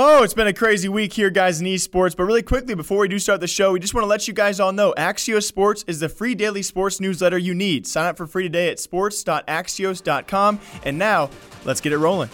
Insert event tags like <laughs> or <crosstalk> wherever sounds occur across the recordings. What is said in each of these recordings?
Oh, it's been a crazy week here, guys, in esports. But really quickly, before we do start the show, we just want to let you guys all know Axios Sports is the free daily sports newsletter you need. Sign up for free today at sports.axios.com. And now, let's get it rolling.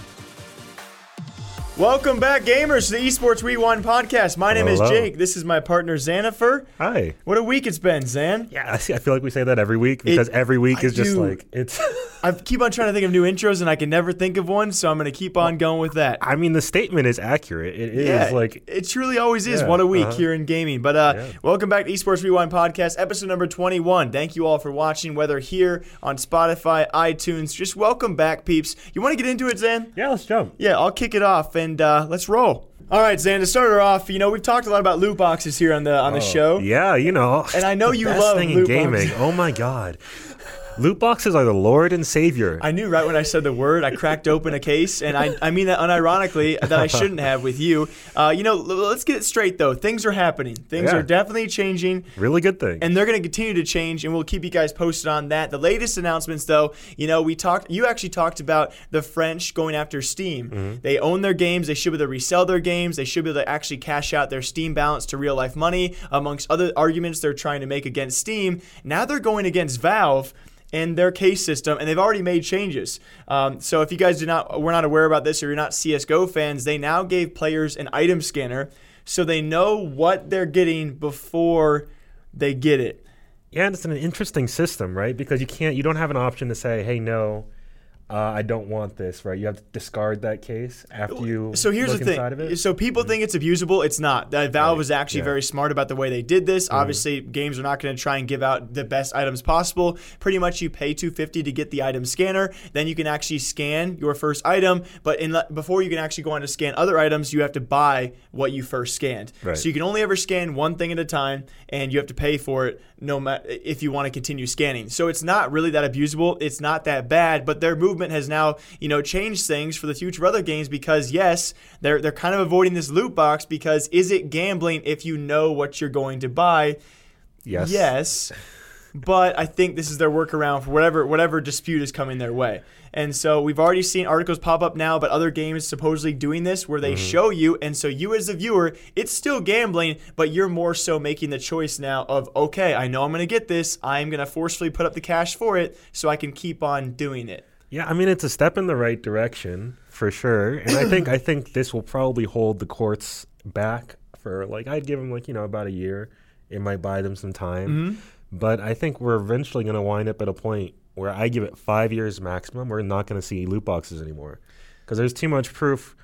Welcome back, gamers, to the Esports Rewind podcast. My name Hello. is Jake. This is my partner, Xanifer. Hi. What a week it's been, Xan. Yeah, I, see, I feel like we say that every week because every week I is just do. like it's. I keep on trying to think of new intros, and I can never think of one, so I'm going to keep on going with that. I mean, the statement is accurate. It is like it truly always is Yeah, what a week uh-huh. here in gaming. But uh, Yeah. welcome back to Esports Rewind Podcast, episode number 21. Thank you all for watching, whether here on Spotify, iTunes. Just welcome back, peeps. You want to get into it, Xan? yeah, let's jump. Yeah, I'll kick it off and uh, let's roll. All right, Xan. To start her off, you know we've talked a lot about loot boxes here on the on the show. Oh, Yeah, you know. And I know you best love thing loot in gaming. boxes. Oh my god, loot boxes are the Lord and Savior. I knew right when I said the word, I cracked open a case, and I, I mean that unironically, that I shouldn't have with you. Uh, you know, l- let's get it straight though. Things are happening. Things Yeah. are definitely changing. really good thing. and they're going to continue to change and we'll keep you guys posted on that the latest announcements though you know we talked you actually talked about the french going after steam Mm-hmm. they own their games they should be able to resell their games they should be able to actually cash out their steam balance to real life money amongst other arguments they're trying to make against steam now they're going against valve and their case system, and they've already made changes. Um, so if you guys do not, were not aware about this, or you're not CS:GO fans, they now gave players an item scanner, so they know what they're getting before they get it. yeah, and it's an interesting system, right? Because you can't, you don't have an option to say, "Hey, no, uh, I don't want this." Right? You have to discard that case after you. So here's the thing. inside Of it. So people think it's abusable. It's not. That Valve was actually yeah. Mm-hmm. very smart about the way they did this. Obviously, games are not going to try and give out the best items possible. Pretty much, you pay 250 to get the item scanner. Then you can actually scan your first item. But in, before you can actually go on to scan other items, you have to buy what you first scanned. Right. So you can only ever scan one thing at a time, and you have to pay for it no matter if you want to continue scanning. So it's not really that abusable. It's not that bad. But their movement has now, you know, changed things for the future of other games because yes, they're they're kind of avoiding this loot box because is it gambling if you know what you're going to buy? yes. Yes. But I think this is their workaround for whatever whatever dispute is coming their way. And so we've already seen articles pop up now but other games supposedly doing this where they Mm-hmm. show you and so you as a viewer, it's still gambling, but you're more so making the choice now of okay, I know I'm going to get this. I'm going to forcefully put up the cash for it so I can keep on doing it. Yeah, I mean it's a step in the right direction for sure, and I think I think this will probably hold the courts back for like I'd give them like you know about a year. It might buy them some time, mm-hmm. but I think we're eventually going to wind up at a point where I give it five years maximum. We're not going to see loot boxes anymore because there's too much proof.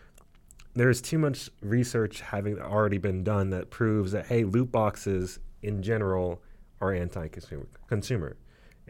There's too much research having already been done that proves that hey, loot boxes in general are anti-consumer. Consumer.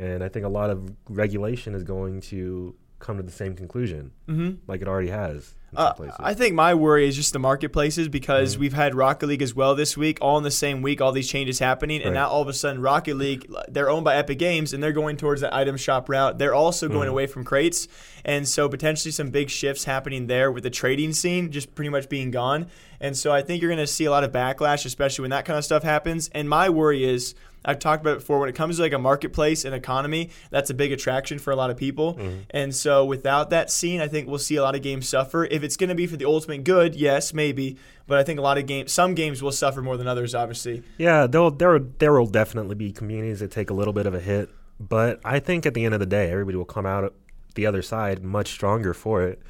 And I think a lot of regulation is going to come to the same conclusion, Mhm. like it already has. Uh. I think my worry is just the marketplaces because Mm-hmm. we've had Rocket League as well this week, all in the same week, all these changes happening, and Right. now all of a sudden Rocket League, they're owned by Epic Games and they're going towards the item shop route. They're also going Mm-hmm. away from crates, and so potentially some big shifts happening there with the trading scene just pretty much being gone. And so I think you're going to see a lot of backlash, especially when that kind of stuff happens. And my worry is. I've talked about it before. When it comes to like a marketplace and economy, that's a big attraction for a lot of people. And so without that scene, I think we'll see a lot of games suffer. If it's going to be for the ultimate good, yes, maybe. But I think a lot of games, some games will suffer more than others, obviously. Yeah, there'll, there there will definitely be communities that take a little bit of a hit, but I think at the end of the day, everybody will come out the other side much stronger for it.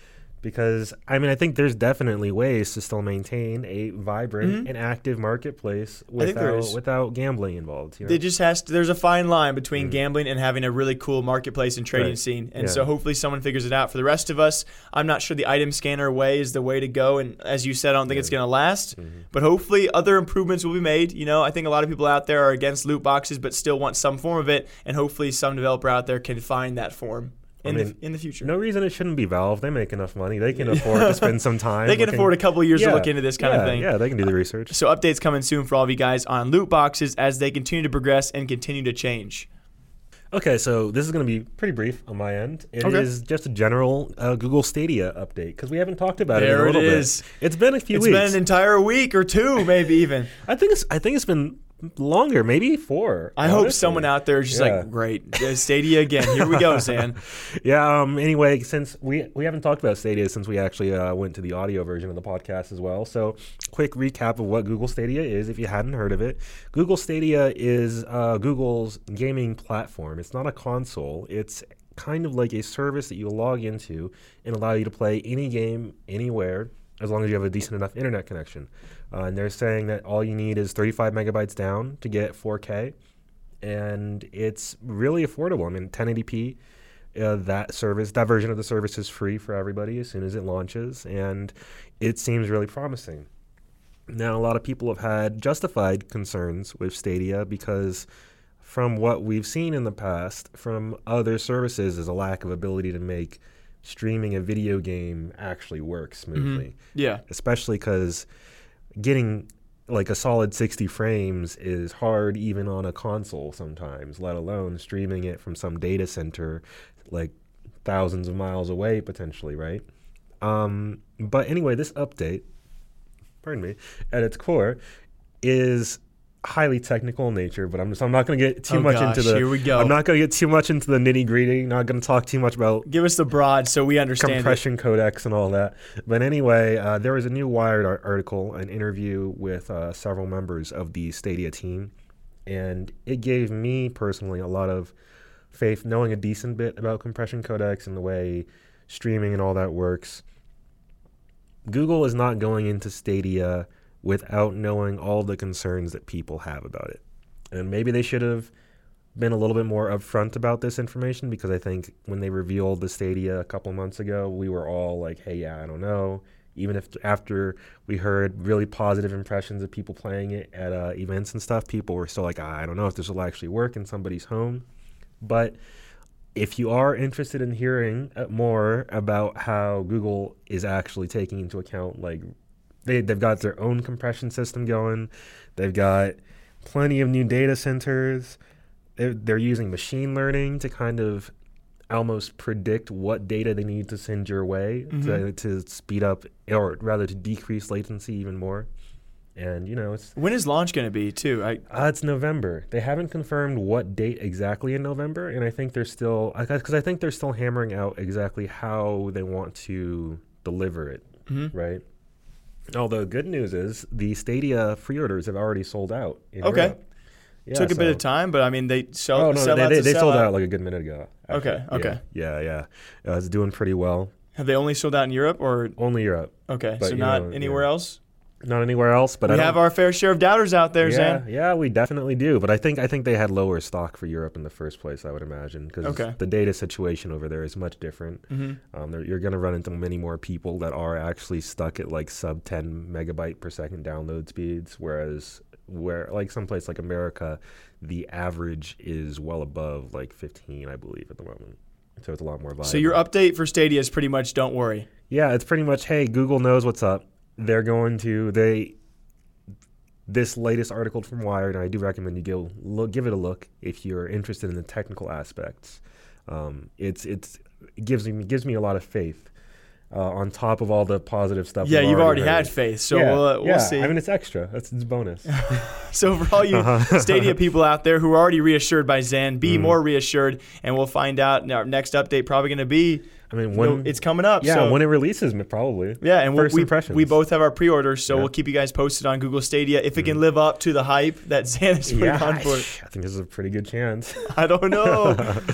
Because I mean, I think there's definitely ways to still maintain a vibrant and active marketplace Mm-hmm. without without gambling involved. You know? It just has to, there's a fine line between gambling and having a really cool marketplace and trading Right. scene. And Yeah. so hopefully someone figures it out. For the rest of us, I'm not sure the item scanner way is the way to go. And as you said, I don't think it's going to last. But hopefully other improvements will be made. You know, I think a lot of people out there are against loot boxes but still want some form of it. And hopefully some developer out there can find that form in, mean, the, in the future. no reason it shouldn't be Valve. They make enough money. They can afford to spend <laughs> some time. They can looking- afford a couple years to look into this kind yeah, of thing. Yeah, they can do the research. So updates coming soon for all of you guys on loot boxes as they continue to progress and continue to change. Okay, so this is going to be pretty brief on my end. It is Okay. just a general uh, Google Stadia update because we haven't talked about it There in a it little is. bit. It's been a few It's weeks. It's been an entire week or two, maybe even. <laughs> I think it's I think it's been longer, maybe four. I hope someone out there is just Yeah. like, great, Stadia again. Here we go, Xan. <laughs> Yeah. Um. Anyway, since we we haven't talked about Stadia since we actually uh, went to the audio version of the podcast as well. So, quick recap of what Google Stadia is, if you hadn't heard of it. Google Stadia is uh, Google's gaming platform. It's not a console. It's kind of like a service that you log into and allow you to play any game anywhere as long as you have a decent enough internet connection. Uh, and they're saying that all you need is 35 megabytes down to get 4K, and it's really affordable. I mean, 1080p. Uh, that service, that version of the service is free for everybody as soon as it launches, and it seems really promising. Now, a lot of people have had justified concerns with Stadia because, from what we've seen in the past from other services, is a lack of ability to make streaming a video game actually work smoothly. Yeah. especially because getting like a solid 60 frames is hard even on a console sometimes let alone streaming it from some data center like thousands of miles away potentially right? Um, but anyway this update pardon me at its core is highly technical in nature but i'm just i'm not going to get too Oh much gosh, into the here we go. i'm not going to get too much into the nitty gritty not going to talk too much about Give us the broad so we understand. it. compression codecs and all that. But anyway, uh, there was a new Wired article, an interview with uh, several members of the Stadia team, and it gave me personally a lot of faith, knowing a decent bit about compression codecs and the way streaming and all that works. Google is not going into Stadia without knowing all the concerns that people have about it. And maybe they should have been a little bit more upfront about this information because I think when they revealed the Stadia a couple months ago, we were all like, "Hey, yeah, I don't know." Even if after we heard really positive impressions of people playing it at uh, events and stuff, people were still like, "I don't know if this will actually work in somebody's home." But if you are interested in hearing uh, more about how Google is actually taking into account, like they they've got their own compression system going, they've got plenty of new data centers. They're, they're using machine learning to kind of almost predict what data they need to send your way to, to speed up or rather to decrease latency even more. And you know, it's When is launch going to be, too? I, uh, it's November. They haven't confirmed what date exactly in November, and I think they're still because I think they're still hammering out exactly how they want to deliver it. Mm-hmm. Right. Although good news is the Stadia pre-orders have already sold out. In Okay. Europe. Yeah, took a bit of time, but I mean, they sell, Oh no, sell they, they, they sold out. out like a good minute ago. Okay, actually. okay. Yeah, yeah, yeah. Uh, it's doing pretty well. Have they only sold out in Europe or Only Europe, okay, But, so not know, anywhere yeah. else? Not anywhere else. But we have our fair share of doubters out there, yeah, Xan. yeah, we definitely do. But I think I think they had lower stock for Europe in the first place. I would imagine because Okay. the data situation over there is much different. Mhm. Um, you're going to run into many more people that are actually stuck at like sub 10 megabyte per second download speeds, whereas where like someplace like America, the average is well above like 15, I believe, at the moment. So it's a lot more viable. So your update for Stadia is pretty much don't worry. Yeah, it's pretty much hey, Google knows what's up. They're going to they this latest article from Wired, and I do recommend you give look, give it a look if you're interested in the technical aspects. Um, it's it's it gives me gives me a lot of faith. Uh, on top of all the positive stuff, Yeah, you've already heard. had faith, so yeah, we'll, uh, we'll yeah. see. I mean, it's extra. That's it's bonus. <laughs> So for all you Uh-huh. <laughs> Stadia people out there who are already reassured by Zen, be Mm. more reassured, and we'll find out. in Our next update probably going to be. I mean, when it's coming up. yeah, so. when it releases, probably. yeah, and first we, impressions. we both have our pre-orders, so Yeah. Mm. we'll keep you guys posted on Google Stadia if it can live up to the hype that is putting yeah, on I, for I think this is a pretty good chance. <laughs> I don't know. <laughs>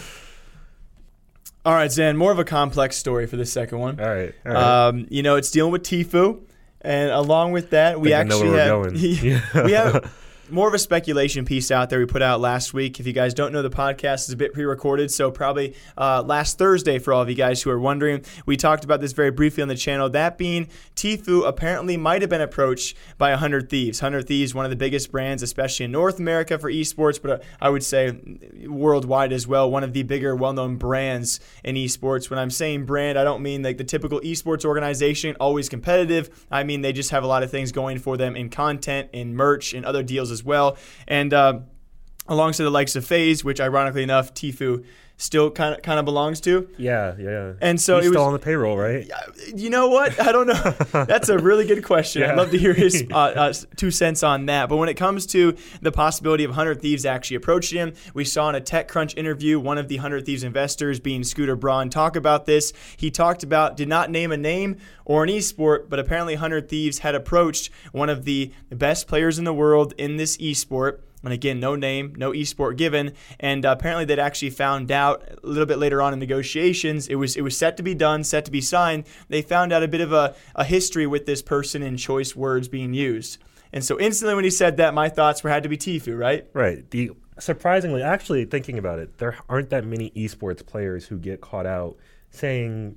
All right, Zen, more of a complex story for the second one. all right, all right. Um, you know, it's dealing with Tfue, and along with that, we Think I know actually where have going. <laughs> we have more of a speculation piece out there we put out last week. If you guys don't know, the podcast is a bit pre-recorded, so probably uh, last Thursday for all of you guys who are wondering. We talked about this very briefly on the channel. That being, Tfue apparently might have been approached by 100 Thieves. 100 Thieves, one of the biggest brands, especially in North America for esports, but uh, I would say worldwide as well. One of the bigger, well-known brands in esports. When I'm saying brand, I don't mean like the typical esports organization, always competitive. I mean they just have a lot of things going for them in content, in merch, and other deals as well. And uh, alongside the likes of FaZe, which ironically enough, Tfue still kind of kind of belongs to. yeah, yeah. And so He's it was- still on the payroll, right? You know what? I don't know. <laughs> That's a really good question. I'd love to hear his <laughs> uh, uh, two cents on that. But when it comes to the possibility of 100 Thieves actually approaching him, we saw in a TechCrunch interview one of the 100 Thieves investors, being Scooter Braun, talk about this. He talked about, did not name a name or an esport, but apparently 100 Thieves had approached one of the best players in the world in this esport. And again, no name, no esport given. And uh, apparently, they'd actually found out a little bit later on in negotiations. It was it was set to be done, set to be signed. They found out a bit of a, a history with this person and choice words being used. And so instantly, when he said that, my thoughts were had to be Tfue, right? Right. The surprisingly, actually thinking about it, there aren't that many esports players who get caught out saying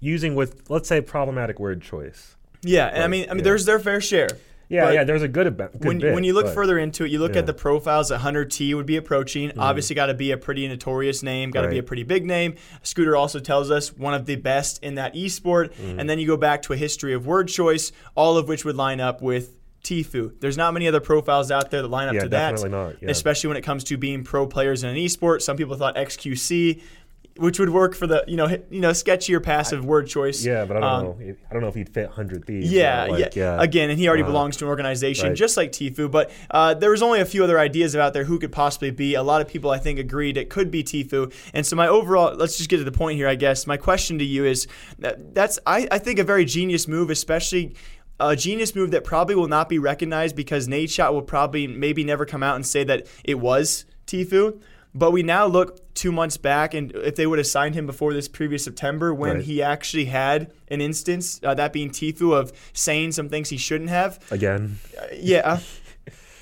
using with let's say problematic word choice. Yeah, and I mean, I mean, yeah. there's their fair share. Yeah, But yeah. There's a good, good when, bit, when you look but- further into it, you look yeah. at the profiles that 100T would be approaching. Obviously, got to be a pretty notorious name, got to be a pretty big name. Scooter also tells us one of the best in that esport. Mm-hmm. And then you go back to a history of word choice, all of which would line up with Tfue. There's not many other profiles out there that line up Yeah, to that, definitely not, yeah. especially when it comes to being pro players in an esport. Some people thought XQC. Which would work for the you know you know sketchier passive word choice. Yeah, but I don't Um, know. If- I don't know if he'd fit hundred thieves. yeah, like, yeah, Again, and he already Uh, belongs to an organization right. just like Tfue. But uh, there was only a few other ideas out there who could possibly be. A lot of people, I think, agreed it could be Tfue. And so my overall, let's just get to the point here. I guess my question to you is, that, that's I, I think a very genius move, especially. A genius move that probably will not be recognized because Nadeshot will probably maybe never come out and say that it was Tfue. But we now look two months back, and if they would have signed him before this previous September, when Right. he actually had an instance, uh, that being Tfue, of saying some things he shouldn't have, Again, yeah. <laughs>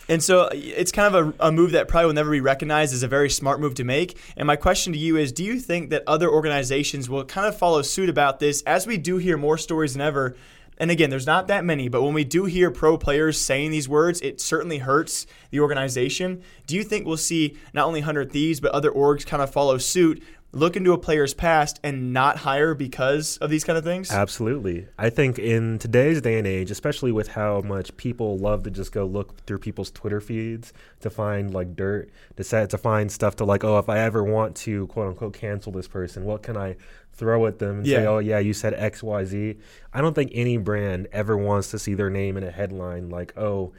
And so it's kind of a, a move that probably will never be recognized as a very smart move to make. And my question to you is do you think that other organizations will kind of follow suit about this as we do hear more stories than ever? And again, there's not that many, but when we do hear pro players saying these words, it certainly hurts the organization. Do you think we'll see not only 100 Thieves, but other orgs kind of follow suit, look into a player's past and not hire because of these kind of things? absolutely. I think in today's day and age, especially with how much people love to just go look through people's Twitter feeds to find like dirt, to set to find stuff to like, oh, if I ever want to quote unquote cancel this person, what can I throw at them and say, Yeah. oh yeah, you said X Y Z. I don't think any brand ever wants to see their name in a headline like, oh.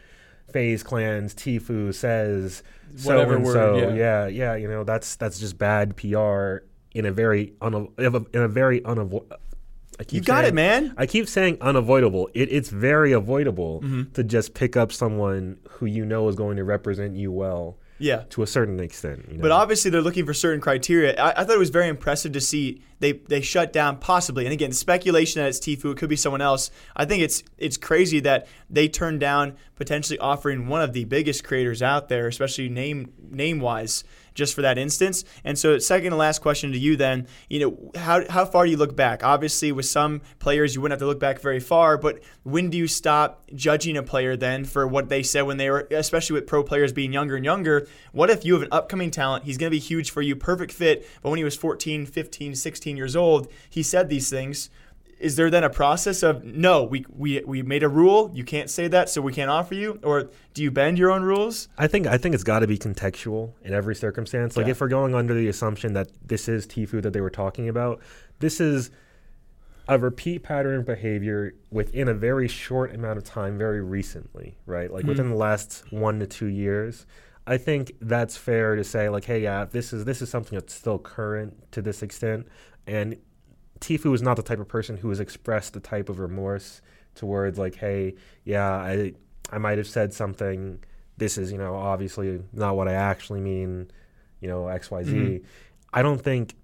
FaZe Clans Tfue says so Whatever and word, so. yeah. Yeah, yeah, you know that's that's just bad PR in a very in a very unavoidable. You got it, man. I keep saying unavoidable. It, it's very avoidable Mm-hmm. to just pick up someone who you know is going to represent you well Yeah. to a certain extent. You know? But obviously, they're looking for certain criteria. I, I thought it was very impressive to see they they shut down possibly, and again, speculation that it's Tfue, it could be someone else. I think it's it's crazy that they turned down potentially offering one of the biggest creators out there, especially name name wise, just for that instance. And so, second and last question to you then, you know, how, how far do you look back? Obviously, with some players, you wouldn't have to look back very far, but when do you stop judging a player then for what they said when they were, especially with pro players being younger and younger? What if you have an upcoming talent? He's going to be huge for you, perfect fit, but when he was 14, 15, 16 years old, he said these things is there then a process of no we, we we made a rule you can't say that so we can't offer you or do you bend your own rules I think I think it's got to be contextual in every circumstance. Like Yeah. if we're going under the assumption that this is Tfue that they were talking about, this is a repeat pattern of behavior within a very short amount of time, very recently, right? Like within mm. the last one to two years. I think that's fair to say, like, hey, yeah, this is this is something that's still current to this extent, and Tfue is not the type of person who has expressed the type of remorse towards like, hey, yeah, I I might have said something. This is, you know, obviously not what I actually mean, you know, XYZ. Mm-hmm. I don't think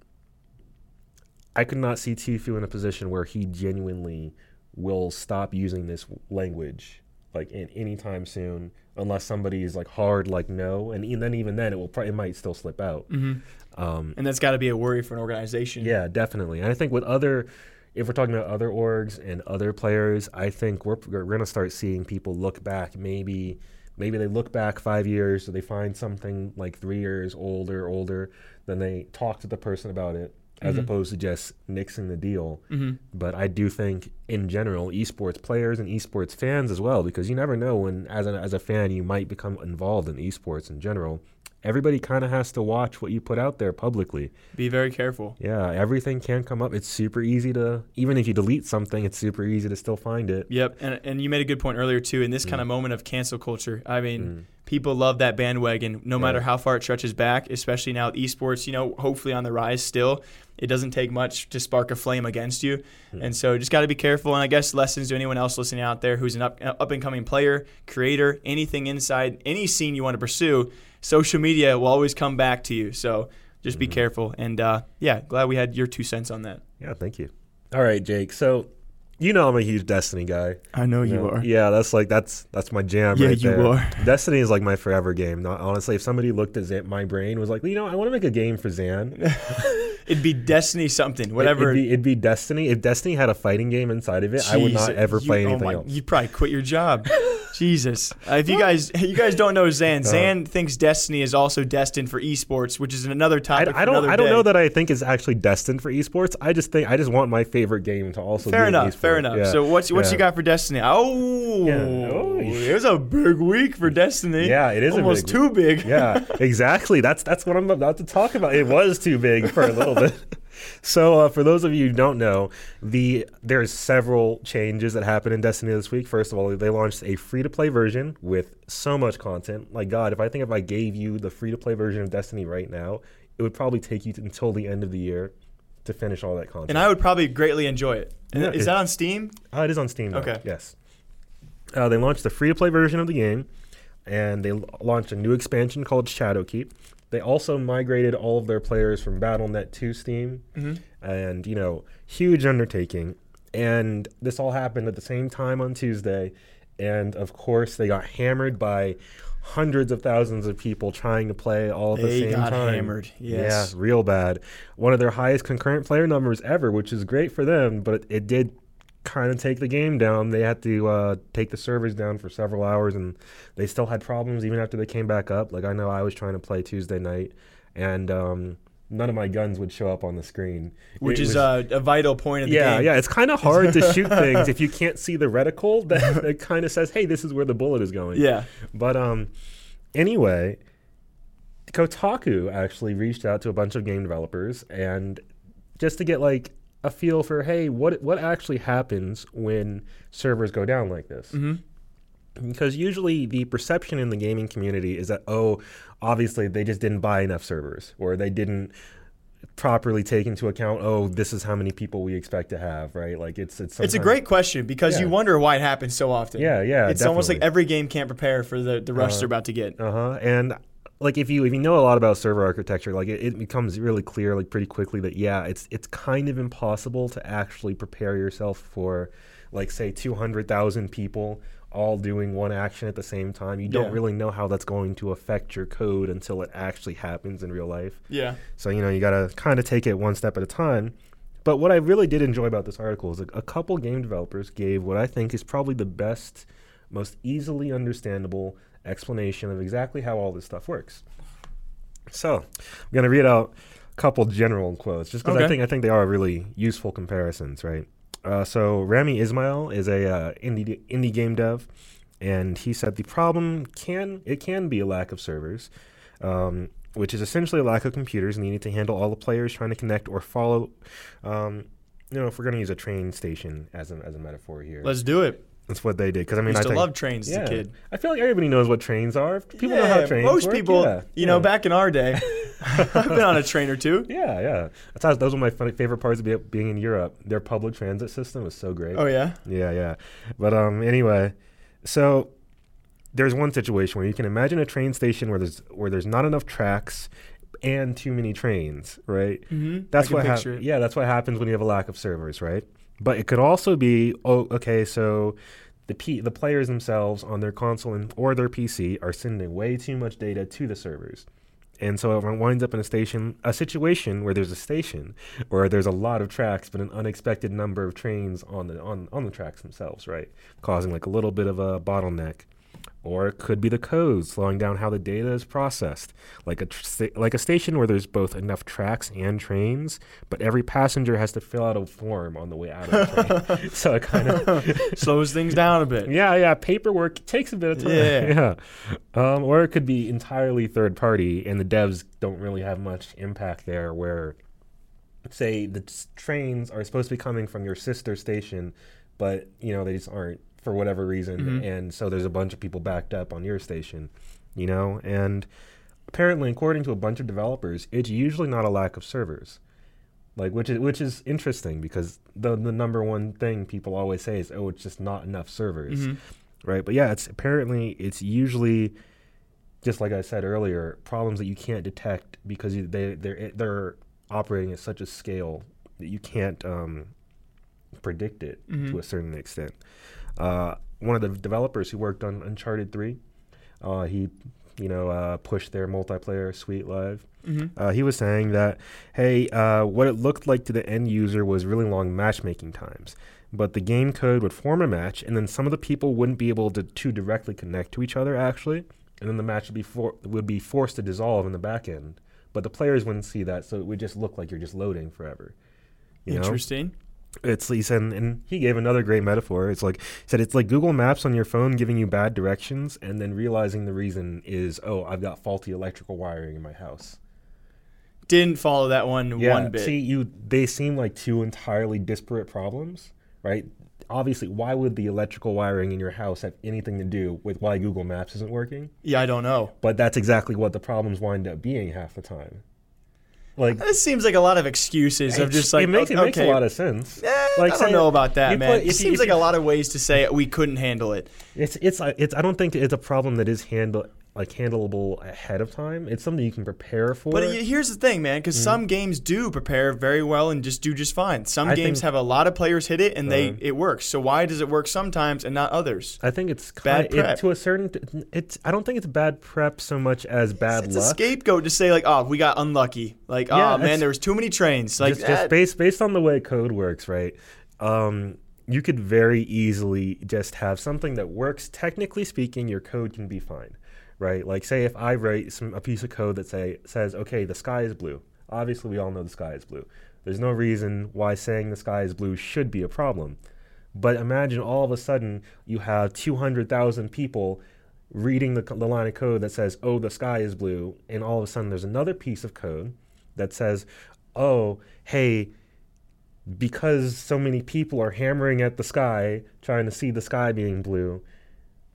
I could not see Tfue in a position where he genuinely will stop using this language like in any time soon unless somebody is like hard like no and then even then it will probably it might still slip out um, and that's got to be a worry for an organization yeah, definitely. And I think with other, if we're talking about other orgs and other players, I think we're, we're going to start seeing people look back. Maybe, maybe they look back five years, or they find something like three years older, older, then they talk to the person about it, as mm-hmm. opposed to just nixing the deal. Mm-hmm. But I do think, in general, esports players and esports fans as well, because you never know when, as a, as a fan, you might become involved in esports in general. Everybody kind of has to watch what you put out there publicly. be very careful Yeah, everything can come up. It's super easy to even if you delete something, it's super easy to still find it. Yep, and, and you made a good point earlier too. In this kind Mm. of moment of cancel culture, I mean, mm. people love that bandwagon, no matter how far it stretches back. Especially now with esports, you know, hopefully on the rise still. It doesn't take much to spark a flame against you, Mm. and so just got to be careful. And I guess lessons to anyone else listening out there who's an up up and coming player, creator, anything inside any scene you want to pursue. Social media will always come back to you. So just Mm-hmm. be careful. And uh, yeah, glad we had your two cents on that. Yeah, thank you. All right, Jake. So you know I'm a huge Destiny guy. I know you, know? Are. Yeah, that's like that's that's my jam Yeah, right you there. are. <laughs> Destiny is like my forever game. Not, honestly, if somebody looked at Xan, my brain was like, you know, I want to make a game for Xan. <laughs> It'd be Destiny something, whatever. It'd be, it'd be Destiny. If Destiny had a fighting game inside of it, I would not ever you- play oh anything my- else. You'd probably quit your job. <laughs> Jesus. Uh, if you guys you guys don't know Xan, Xan thinks Destiny is also destined for esports, which is another I, topic. I for don't. another I don't day. know that I think it's actually destined for esports. I just think I just want my favorite game to also. Fair be enough. Fair enough. Yeah. So what's what Yeah. you got for Destiny? Oh, Yeah. Oh, it was a big week for Destiny. Yeah, it is a almost big too big. yeah, exactly. That's that's what I'm about to talk about. It was too big for a little bit. <laughs> So, uh, for those of you who don't know, the there's several changes that happened in Destiny this week. First of all, they launched a free-to-play version with so much content. Like God, if I think if I gave you the free-to-play version of Destiny right now, it would probably take you to, until the end of the year to finish all that content. And I would probably greatly enjoy it. And Yeah, is it- that on Steam? Uh, it is on Steam. Now. Okay. Yes. Uh, they launched the free-to-play version of the game, and they launched a new expansion called Shadowkeep. They also migrated all of their players from BattleNet to Steam, mm-hmm. and you know, huge undertaking. And this all happened at the same time on Tuesday, and of course, they got hammered by hundreds of thousands of people trying to play all at the They same got time. hammered, yes. Yeah, real bad. One of their highest concurrent player numbers ever, which is great for them, but it, it did kind of take the game down. They had to uh, take the servers down for several hours, and they still had problems even after they came back up. Like I know I was trying to play Tuesday night, and um, none of my guns would show up on the screen, Which It is was- uh, a vital point of the yeah, game. yeah. Yeah, it's kind of hard to shoot <laughs> things if you can't see the reticle. <laughs> That it kind of says, "Hey, this is where the bullet is going." Yeah. But um, anyway, Kotaku actually reached out to a bunch of game developers and just to get like a feel for, hey, what what actually happens when servers go down like this? Because usually the perception in the gaming community is that oh, obviously they just didn't buy enough servers or they didn't properly take into account oh this is how many people we expect to have right like it's it's It's a great question because you wonder why it happens so often. Yeah, yeah, It's almost like every game can't prepare for the, the rush they're about to get. Uh huh. And like if you if you know a lot about server architecture, like it, it becomes really clear like pretty quickly that yeah, it's it's kind of impossible to actually prepare yourself for like say two hundred thousand people all doing one action at the same time. You don't Yeah. really know how that's going to affect your code until it actually happens in real life. Yeah. So, you know, you got to kind of take it one step at a time. But what I really did enjoy about this article is a, a couple game developers gave what I think is probably the best, most easily understandable explanation of exactly how all this stuff works. So, I'm going to read out a couple general quotes just because I think I think they are really useful comparisons, right? Uh, so, Rami Ismail is a uh, indie indie game dev, and he said the problem can it can be a lack of servers, um, which is essentially a lack of computers needing to handle all the players trying to connect or follow. Um, you know, if we're going to use a train station as a, as a metaphor here, Let's do it. That's what they did. Because I mean, used I to think, love trains yeah, as a kid. I feel like everybody knows what trains are. People know how Yeah, trains most work. people, yeah, you know, back in our day, <laughs> I've been on a train or two. Yeah, yeah. That's how, those were my fun, favorite parts of be, being in Europe. Their public transit system was so great. Oh yeah. Yeah, yeah. But um, anyway, so there's one situation where you can imagine a train station where there's where there's not enough tracks and too many trains, right? Mm-hmm. That's what hap- Yeah, that's what happens when you have a lack of servers, right? But it could also be, oh, okay, so the P- the players themselves on their console and, or their PC are sending way too much data to the servers. And so it winds up in a station, a situation where there's a station where there's a lot of tracks, but an unexpected number of trains on the on, on the tracks themselves, right? Causing like a little bit of a bottleneck. Or it could be the code slowing down how the data is processed, like a tr- like a station where there's both enough tracks and trains, but every passenger has to fill out a form on the way out of the train. <laughs> so it kind of <laughs> Slows things down a bit. yeah, yeah. Paperwork takes a bit of time. Yeah. <laughs> yeah. Um, or it could be entirely third party, and the devs don't really have much impact there. Where, say, the s- trains are supposed to be coming from your sister station, but you know they just aren't for whatever reason, Mhm. and so there's a bunch of people backed up on your station, you know. And apparently, according to a bunch of developers, it's usually not a lack of servers. Like which is which is interesting because the the number one thing people always say is oh it's just not enough servers Mhm. right? But yeah, it's apparently it's usually just like I said earlier, problems that you can't detect because you, they they're they're operating at such a scale that you can't um, predict it to Mhm. a certain extent. Uh, one of the developers who worked on Uncharted Three, uh, he you know uh, pushed their multiplayer suite live. Mhm. Uh, he was saying that, hey, uh, what it looked like to the end user was really long matchmaking times. But the game code would form a match, and then some of the people wouldn't be able to, to directly connect to each other, actually. And then the match would be, for, would be forced to dissolve in the back end. But the players wouldn't see that, so it would just look like you're just loading forever. You know? It's he said, and he gave another great metaphor. It's like he said it's like Google Maps on your phone giving you bad directions, and then realizing the reason is, oh, I've got faulty electrical wiring in my house. Didn't follow that one one bit. See, you they seem like two entirely disparate problems, right? Obviously, why would the electrical wiring in your house have anything to do with why Google Maps isn't working? yeah, I don't know. But that's exactly what the problems wind up being half the time. Like This seems like a lot of excuses of just like it makes, okay, it makes a lot of sense. Eh, Like, I don't know about that, man. it you- seems if like a lot of ways to say we couldn't handle it. It's it's it's I don't think it's a problem that is handle like handleable ahead of time. It's something you can prepare for. But here's the thing, man, because some games do prepare very well and just do just fine. Some I games have a lot of players hit it and they Uh, it works. So why does it work sometimes and not others? I think it's Bad kind prep. to a certain. It's I don't think it's bad prep so much as bad It's a luck. scapegoat to say like, oh, we got unlucky. Like, Yeah, oh man, there was too many trains. Like, just, just based based on the way code works, right? Um, you could very easily just have something that works. Technically speaking, your code can be fine, right? Like say if I write some a piece of code that say says, okay, the sky is blue. Obviously, we all know the sky is blue. There's no reason why saying the sky is blue should be a problem. But imagine all of a sudden you have 200,000 people reading the, the line of code that says, oh, the sky is blue. And all of a sudden there's another piece of code that says, oh, hey, because so many people are hammering at the sky trying to see the sky being blue,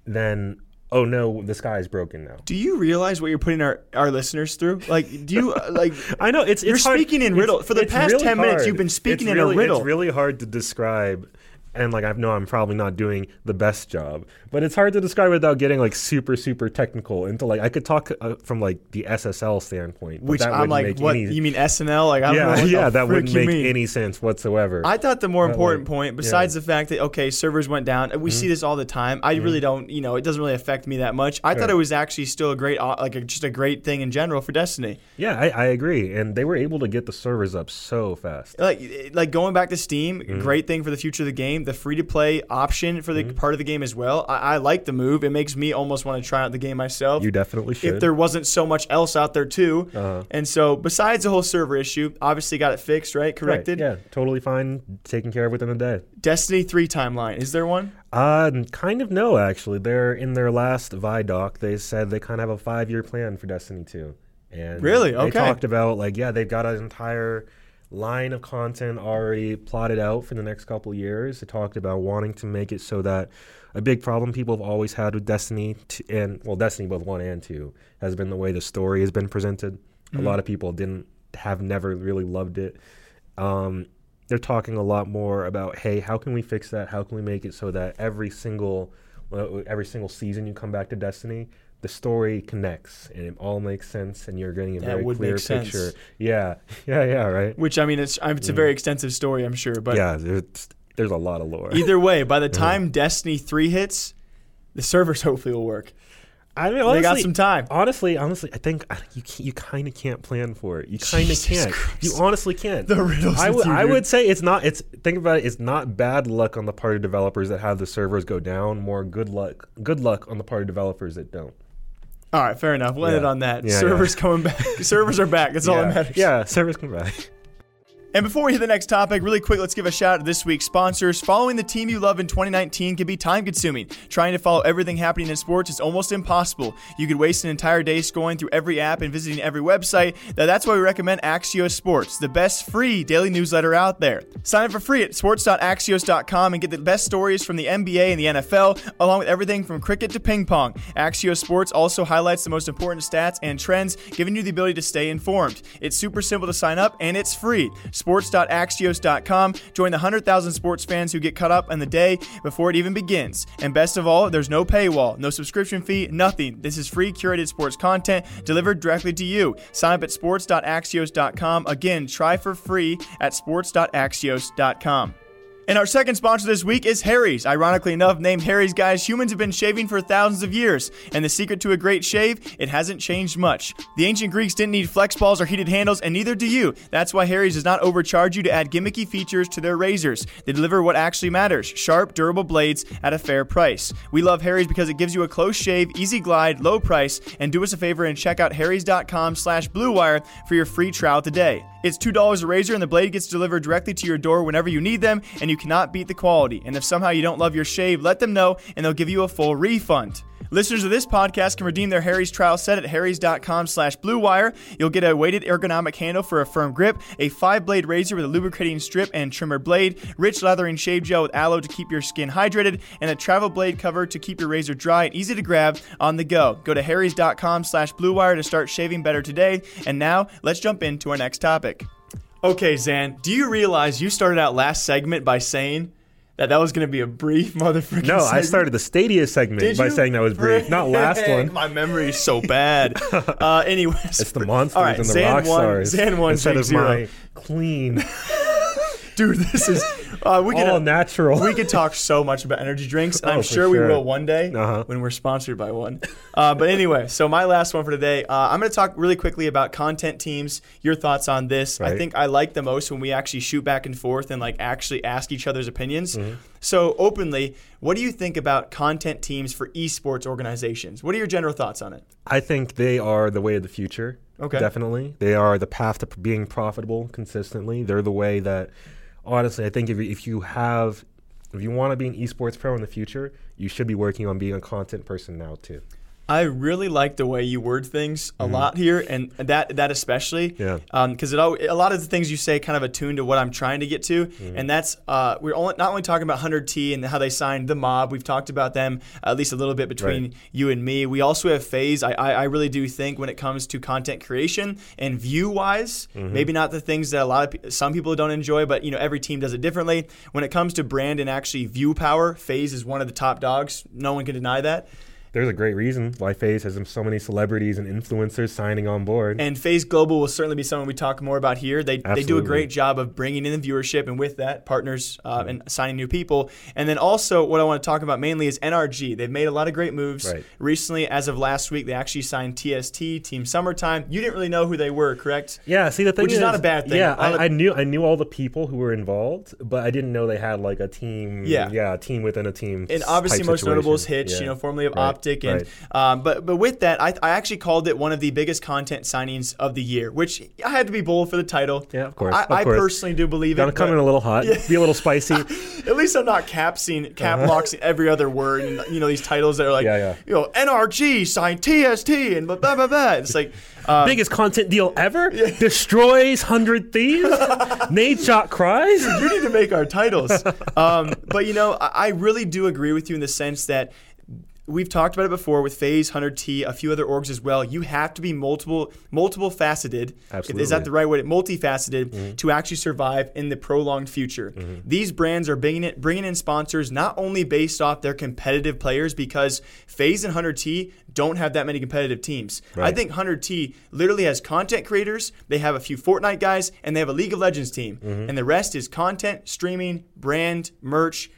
then, oh no, the sky is broken now. do you realize what you're putting our, our listeners through? Like, do you uh, like? <laughs> I know it's You're it's hard- speaking in it's- riddle. For the past really 10 minutes, you've been speaking It's in a riddle. It's really hard to describe and like I know I'm probably not doing the best job, but it's hard to describe without getting like super super technical into like I could talk uh, from like the SSL standpoint, but Which that I'm like, make what any, you mean SNL? Like, I don't know yeah yeah that wouldn't make mean. any sense whatsoever. I thought the more But, important like, point, yeah. besides the fact that okay, servers went down, we see this all the time. I really don't, you know, it doesn't really affect me that much. I thought it was actually still a great, uh, like a, just a great thing in general for Destiny. yeah, I, I agree, and they were able to get the servers up so fast. Like, like going back to Steam, Mm-hmm. great thing for the future of the game. The free to play option for Mm-hmm. the part of the game as well. I, I like the move. It makes me almost want to try out the game myself. You definitely should. if there wasn't so much else out there too. Uh-huh. And so, besides the whole server issue, obviously got it fixed, right? Right, Corrected. yeah, totally fine, taken care of within a day. Destiny 3 timeline. Is there one? Uh, kind of no, actually. They're in their last Vidoc. They said they kind of have a five-year plan for Destiny 2. And Really? okay. They talked about like, yeah, they've got an entire line of content already plotted out for the next couple of years. They talked about wanting to make it so that a big problem people have always had with Destiny t- and well, Destiny both one and two has been the way the story has been presented. A lot of people didn't have never really loved it. Um, they're talking a lot more about hey how can we fix that how can we make it so that every single well, every single season you come back to destiny the story connects and it all makes sense and you're getting a That very clear picture yeah <laughs> yeah yeah right Which I mean, it's it's a very extensive story, I'm sure. But Mm. yeah there's, there's a lot of lore either way, by the <laughs> time Destiny 3 hits, the servers <laughs> hopefully will work. i mean They honestly, got some time. honestly honestly i think I- you you kind of can't plan for it you kind of can't Christ. you honestly can't The riddles I would say it's not it's think about it it's not bad luck on the part of developers that have the servers go down more good luck good luck on the part of developers that don't All right, fair enough. We'll end it on that. Yeah, servers coming back. servers are back. That's all yeah. that matters. Yeah, servers come back. And before we hit the next topic, really quick, let's give a shout out to this week's sponsors. Following the team you love in 2019 can be time consuming. Trying to follow everything happening in sports is almost impossible. You could waste an entire day scrolling through every app and visiting every website. Now, that's why we recommend Axios Sports, the best free daily newsletter out there. Sign up for free at sports.axios.com and get the best stories from the NBA and the NFL, along with everything from cricket to ping pong. Axios Sports also highlights the most important stats and trends, giving you the ability to stay informed. It's super simple to sign up and it's free. Sports.axios.com. Join the 100,000 sports fans who get caught up in the day before it even begins. And best of all, there's no paywall, no subscription fee, nothing. This is free curated sports content delivered directly to you. Sign up at sports.axios.com. Again, try for free at sports.axios.com. And our second sponsor this week is Harry's. Ironically enough, named Harry's, guys, humans have been shaving for thousands of years. And the secret to a great shave, it hasn't changed much. The ancient Greeks didn't need flex balls or heated handles, and neither do you. That's why Harry's does not overcharge you to add gimmicky features to their razors. They deliver what actually matters sharp, durable blades at a fair price. We love Harry's because it gives you a close shave, easy glide, low price, and do us a favor and check out harrys.com slash bluewire for your free trial today. It's $2 a razor, and the blade gets delivered directly to your door whenever you need them, and you cannot beat the quality. And if somehow you don't love your shave, let them know, and they'll give you a full refund. Listeners of this podcast can redeem their Harry's trial set at harrys.com slash bluewire. You'll get a weighted ergonomic handle for a firm grip, a five-blade razor with a lubricating strip and trimmer blade, rich lathering shave gel with aloe to keep your skin hydrated, and a travel blade cover to keep your razor dry and easy to grab on the go. Go to harrys.com slash bluewire to start shaving better today. And now, let's jump into our next topic. Okay, Xan, do you realize you started out last segment by saying that that was going to be a brief <laughs> motherfucking No, I started the Stadia segment Did by you? saying that was brief. Not <laughs> last one. My memory is so bad. <laughs> uh, anyways, It's the monsters right, and the Zan rock stars Zan one, instead of zero. my clean, Dude, this is uh, we could all natural. we could talk <laughs> so much about energy drinks, and Oh, I'm for sure, we will one day Uh-huh. when we're sponsored by one. Uh, but anyway, so my last one for today, uh, I'm going to talk really quickly about content teams. Your thoughts on this? I think I like the most when we actually shoot back and forth and like actually ask each other's opinions. Mm-hmm. So openly, what do you think about content teams for esports organizations? What are your general thoughts on it? I think they are the way of the future. Okay. Definitely. They are the path to being profitable consistently. They're the way that, honestly, I think if, you- if you have, if you want to be an esports pro in the future, you should be working on being a content person now too. I really like the way you word things a mm-hmm. lot here, and that that especially. Yeah. Um, because it al- a lot of the things you say kind of attuned to what I'm trying to get to, mm-hmm. and that's uh, we're only, not only talking about 100T and how they signed the mob. We've talked about them at least a little bit between Right. you and me. We also have FaZe. I, I I really do think when it comes to content creation and view wise, mm-hmm. maybe not the things that a lot of some people don't enjoy, but you know every team does it differently. When it comes to brand and actually view power, FaZe is one of the top dogs. No one can deny that. There's a great reason why FaZe has so many celebrities and influencers signing on board. And FaZe Global will certainly be something we talk more about here. They, they do a great job of bringing in the viewership and with that, partners uh, and signing new people. And then also, what I want to talk about mainly is NRG. They've made a lot of great moves. Right. Recently, as of last week, they actually signed TST, Team Summertime. You didn't really know who they were, correct? yeah, see the thing Which is not a bad thing. Yeah, A lot of- I, I knew I knew all the people who were involved, but I didn't know they had like a team. Yeah. yeah, a team within a team. and obviously most notable is. Hitch, you know, formerly of Right, Optic, and right. um, but but with that, I, I actually called it one of the biggest content signings of the year, which I had to be bold for the title. Yeah, of course, I, of I course. personally do believe Gotta it. come in a little hot, <laughs> be a little spicy. <laughs> at least I'm not capsing cap locks every other word, and you know these titles that are like, Uh-huh. Yeah, yeah. you know, NRG signed TST and blah blah blah. blah. It's like. Um, Biggest content deal ever. <laughs> Destroys hundred thieves. Nadeshot cries. you need to make our titles. Um, but you know, I, I really do agree with you in the sense that we've talked about it before with FaZe, 100T, a few other orgs as well. You have to be multiple, multiple faceted. Is that the right word? Multifaceted mm-hmm. to actually survive in the prolonged future. Mm-hmm. These brands are bringing it, bringing in sponsors not only based off their competitive players because FaZe and 100T don't have that many competitive teams. I think 100T literally has content creators. They have a few Fortnite guys, and they have a League of Legends team, mm-hmm. and the rest is content, streaming, brand, merch.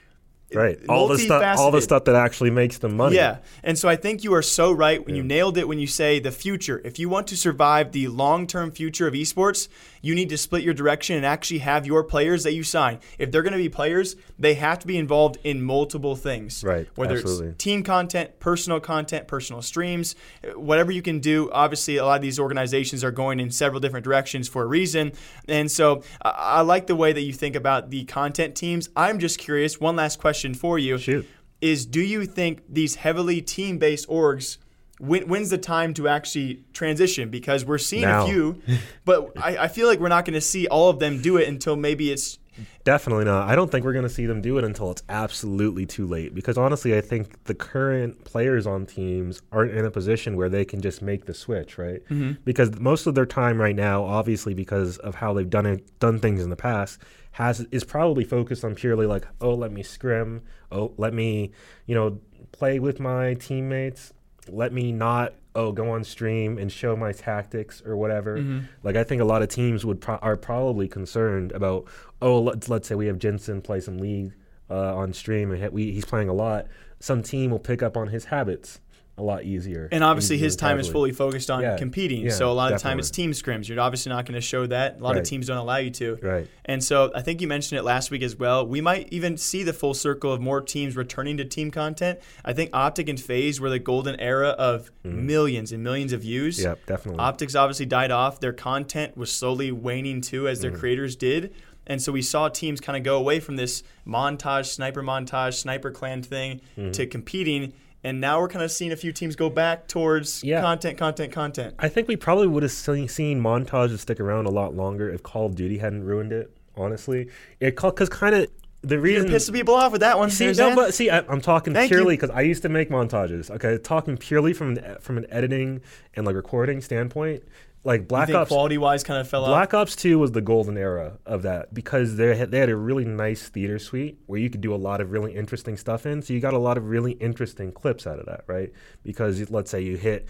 Right. All the stuff. All the stuff that actually makes them money. Yeah. And so I think you are so right when you nailed it when you say the future. If you want to survive the long term future of esports, you need to split your direction and actually have your players that you sign. If they're going to be players, they have to be involved in multiple things. Right. Whether Absolutely. it's team content, personal content, personal streams, whatever you can do. Obviously, a lot of these organizations are going in several different directions for a reason. And so I, I like the way that you think about the content teams. I'm just curious. One last question for you Shoot. is do you think these heavily team based orgs when, when's the time to actually transition because we're seeing Now. a few <laughs> but I, I feel like we're not going to see all of them do it until maybe it's Definitely not. I don't think we're going to see them do it until it's absolutely too late. Because honestly, I think the current players on teams aren't in a position where they can just make the switch, right? Mm-hmm. Because most of their time right now, obviously because of how they've done it, done things in the past, has is probably focused on purely like, oh, let me scrim, oh, let me, you know, play with my teammates, let me not oh go on stream and show my tactics or whatever. Like i think a lot of teams would pro- are probably concerned about oh let's let's say we have jensen play some league uh, on stream and he- we, he's playing a lot. Some team will pick up on his habits a lot easier and obviously his time is fully focused on Yeah, competing yeah, so a lot of the time it's team scrims you're obviously not going to show that a lot of teams don't allow you to right and so I think you mentioned it last week as well. We might even see the full circle of more teams returning to team content. I think Optic and FaZe were the golden era of millions and millions of views. Mm-hmm. Yep, definitely. Optics obviously died off. Their content was slowly waning too as their Mm-hmm. creators did. And so we saw teams kind of go away from this montage, sniper montage, sniper clan thing Mm-hmm. to competing. And now we're kind of seeing a few teams go back towards Yeah. content, content, content. I think we probably would have seen, seen montages stick around a lot longer if Call of Duty hadn't ruined it. Honestly, it because kind of the You're reason pissing people off with that one. See, no, but see, I, I'm talking Thank purely because I used to make montages. Okay, talking purely from an, from an editing and like recording standpoint. Like Black Ops, quality wise kind of fell off. Black Ops Two was the golden era of that because they had, they had a really nice theater suite where you could do a lot of really interesting stuff in. So you got a lot of really interesting clips out of that, right? Because let's say you hit,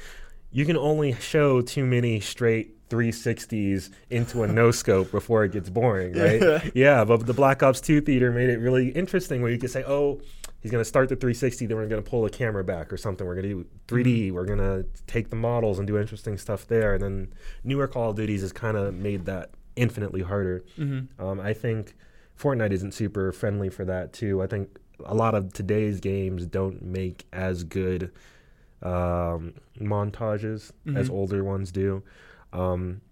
you can only show too many straight 360s into a no scope before it gets boring, <laughs> right? yeah, but the Black Ops 2 theater made it really interesting where you could say, oh, he's going to start the 360, then we're going to pull the camera back or something. We're going to do 3D. We're going to take the models and do interesting stuff there. And then newer Call of Duties has kind of made that infinitely harder. Um, I think Fortnite isn't super friendly for that too. I think a lot of today's games don't make as good um, montages as older ones do. Um,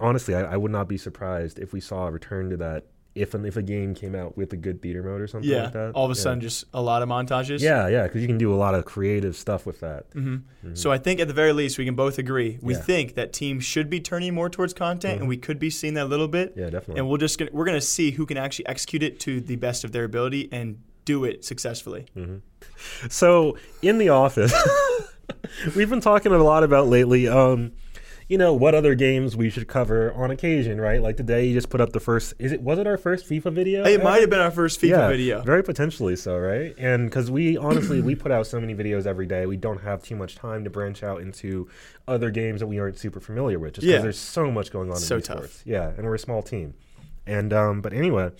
honestly, I, I would not be surprised if we saw a return to that if an, if a game came out with a good theater mode or something Yeah. like that. All of a Yeah. sudden, just a lot of montages. Yeah, yeah, because you can do a lot of creative stuff with that. Mm-hmm. Mm-hmm. So I think at the very least, we can both agree. We Yeah. think that teams should be turning more towards content, and mm-hmm. we could be seeing that a little bit. Yeah, definitely. And we'll just gonna, we're gonna see who can actually execute it to the best of their ability and do it successfully. So in the office, <laughs> we've been talking a lot about lately. Um, you know what other games we should cover on occasion, right? Like today, you just put up the first. Is it was it our first FIFA video? It ever? might have been our first FIFA yeah, video. Very potentially so, right? And because we honestly we put out so many videos every day, we don't have too much time to branch out into other games that we aren't super familiar with, just because Yeah. there's so much going on. So in tough. esports. Yeah, and we're a small team, and um, but anyway,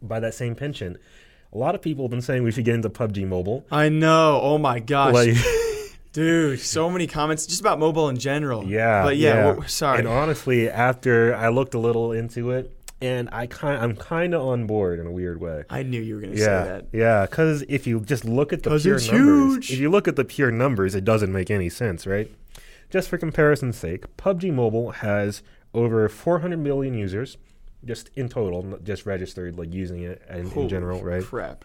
by that same penchant, a lot of people have been saying we should get into PUBG Mobile. I know. Oh my gosh. Like, <laughs> Dude, so many comments just about mobile in general. yeah, But yeah, we're- sorry. And honestly, after I looked a little into it, and I kind, I'm kind of on board in a weird way. I knew you were going to Yeah, say that. yeah. Because if you just look at the pure numbers, huge. if you look at the pure numbers, it doesn't make any sense, right? Just for comparison's sake, PUBG Mobile has over 400 million users, just in total, not just registered, like using it in, in general, right? Crap.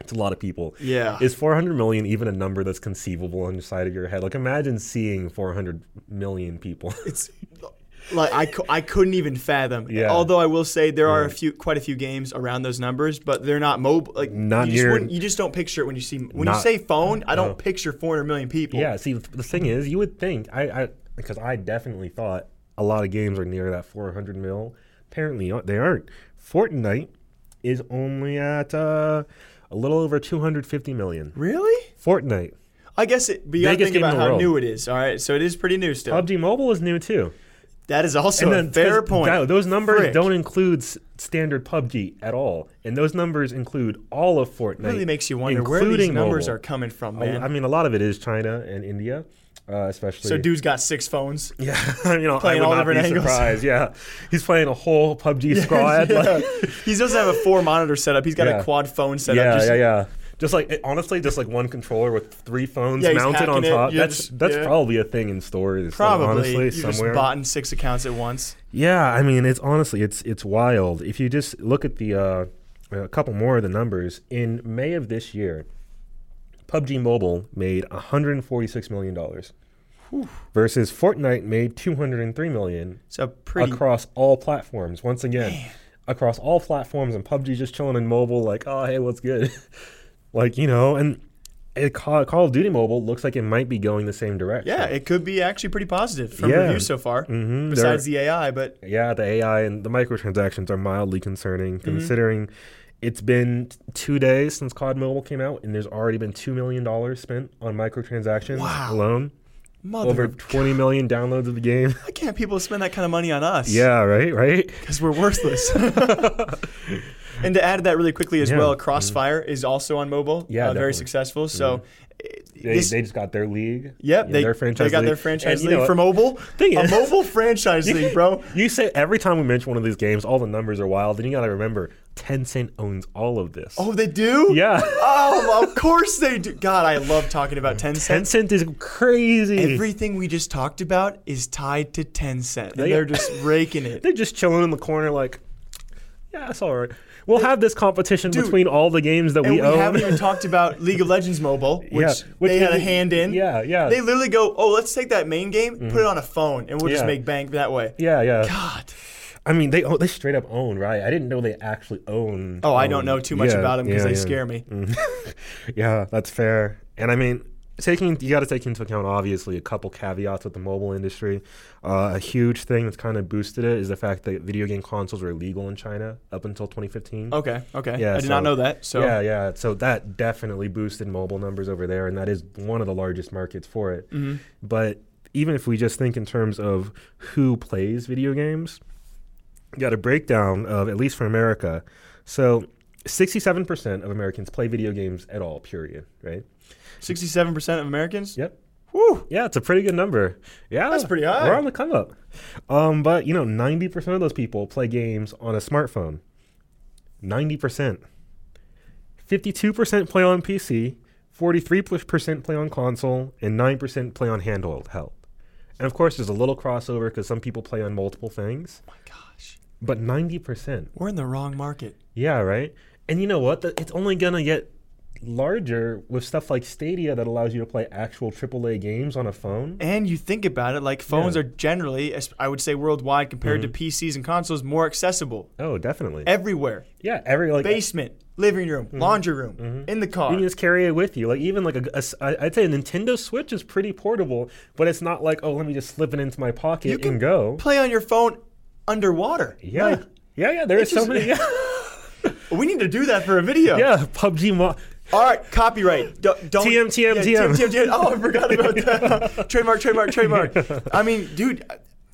It's a lot of people. Yeah. Is 400 million even a number that's conceivable on the side of your head? Like, imagine seeing 400 million people. <laughs> It's like I, I couldn't even fathom. Yeah. Although I will say there are a few quite a few games around those numbers, but they're not mobile. Like Not you just, near- you just don't picture it when you see when you say phone. I don't no. picture 400 million people. Yeah, see, the thing is, you would think I, I because I definitely thought a lot of games are near that 400 mil. Apparently, uh, they aren't. Fortnite is only at uh, a little over 250 million. Really? Fortnite, I guess it. But you gotta Biggest think game in about the how world. new it is. All right, so it is pretty new still. PUBG Mobile is new too. that is also a fair 'cause point. that- those numbers Frick. don't include s- standard PUBG at all, and those numbers include all of Fortnite. really makes you wonder where these including numbers mobile. are coming from, man. I mean, a lot of it is China and India, uh, especially. so dude's got six phones. <laughs> Yeah, <laughs> you know, Playing I would all not be different angles. surprised. Yeah, he's playing a whole PUBG <laughs> squad. Yeah. Like, he doesn't have a four monitor setup. He's got Yeah. a quad phone setup. yeah, just, yeah, yeah. Just like it- honestly, just like one controller with three phones Yeah, mounted on hacking it. top. That's just- that's probably a thing in stores. like, Probably. honestly, you somewhere. just bought in six accounts at once. Yeah, I mean, it's honestly, it's it's wild. If you just look at the uh, a couple more of the numbers in May of this year, PUBG Mobile made 146 million dollars, versus Fortnite made 203 million So pretty. across all platforms. Once again, across all platforms, and PUBG just chilling in mobile, like, oh hey, what's good? <laughs> like you know, and it, Call, Call of Duty Mobile looks like it might be going the same direction. yeah, it could be actually pretty positive from Yeah. reviews so far. Mhm, Besides the AI, but Yeah, the AI and the microtransactions are mildly concerning, Mm-hmm. considering it's been two days since COD Mobile came out, and there's already been two million dollars spent on microtransactions Wow. alone. mother, Over 20 million downloads of the game. why can't people spend that kind of money on us? yeah, right, right. because we're worthless. <laughs> and to add to that really quickly as Yeah. well, Crossfire is also on mobile. Yeah, uh, very successful. So. They, this- they just got their league. Yep, they, their franchise they got their franchise And league know for mobile. <laughs> Thing a mobile franchise <laughs> league, bro. You say every time we mention one of these games, all the numbers are wild. And you got to remember, Tencent owns all of this. Oh, they do? yeah. <laughs> Oh, of course they do. God, I love talking about Tencent. Tencent is crazy. Everything we just talked about is tied to Tencent, and They- they're just raking it. They're just chilling in the corner, like, yeah, it's all right. We'll have this competition Dude, between all the games that we, we, own. We haven't even talked about <laughs> League of Legends Mobile, which, Yeah, which they had a hand in. yeah, yeah. They literally go, "Oh, let's take that main game, put it mm-hmm. on a phone, and we'll just make bank that way." yeah, yeah. God. I mean, they oh, they straight up own, right? I didn't know they actually own. Oh, I don't know too much yeah, about them because yeah, they yeah. scare me. Mm-hmm. <laughs> yeah, that's fair. And I mean, taking you got to take into account obviously a couple caveats with the mobile industry. Uh, a huge thing that's kind of boosted it is the fact that video game consoles were illegal in China up until 2015. Okay, okay. Yeah, I did so- not know that. So Yeah, yeah. So that definitely boosted mobile numbers over there, and that is one of the largest markets for it. Mm-hmm. But even if we just think in terms of who plays video games, you got a breakdown of at least for America. So, sixty-seven percent of Americans play video games at all. Period. Right? Sixty-seven percent of Americans. Yep. Woo. Yeah, it's a pretty good number. Yeah, That's pretty high. We're on the come up. Um, but you know, ninety percent of those people play games on a smartphone. Ninety percent. Fifty-two percent play on PC. Forty-three percent play on console, and nine percent play on handheld. Held. And of course, there's a little crossover because some people play on multiple things. my gosh. but ninety percent. We're in the wrong market. Yeah, right. And you know what? The- It's only gonna get larger with stuff like Stadia that allows you to play actual AAA games on a phone. And you think about it, like phones Yeah. Mm-hmm. are generally, I would say, worldwide compared to PCs and consoles, more accessible Oh, definitely. everywhere. yeah, every like Basement, living room, laundry room, in the car. you can just carry it with you. Like even like a, a I'd say a Nintendo Switch is pretty portable, but it's not like oh let me just slip it into my pocket You can and go. Play on your phone underwater. Yeah, Like, yeah, yeah. There's so many. Yeah, <laughs> <laughs> we need to do that for a video. yeah PUBG. Mo- All right, copyright. Don't, don't TM, TM, yeah, TM. TM, TM. Oh, I forgot about <laughs> that. trademark, trademark, trademark. I mean, dude,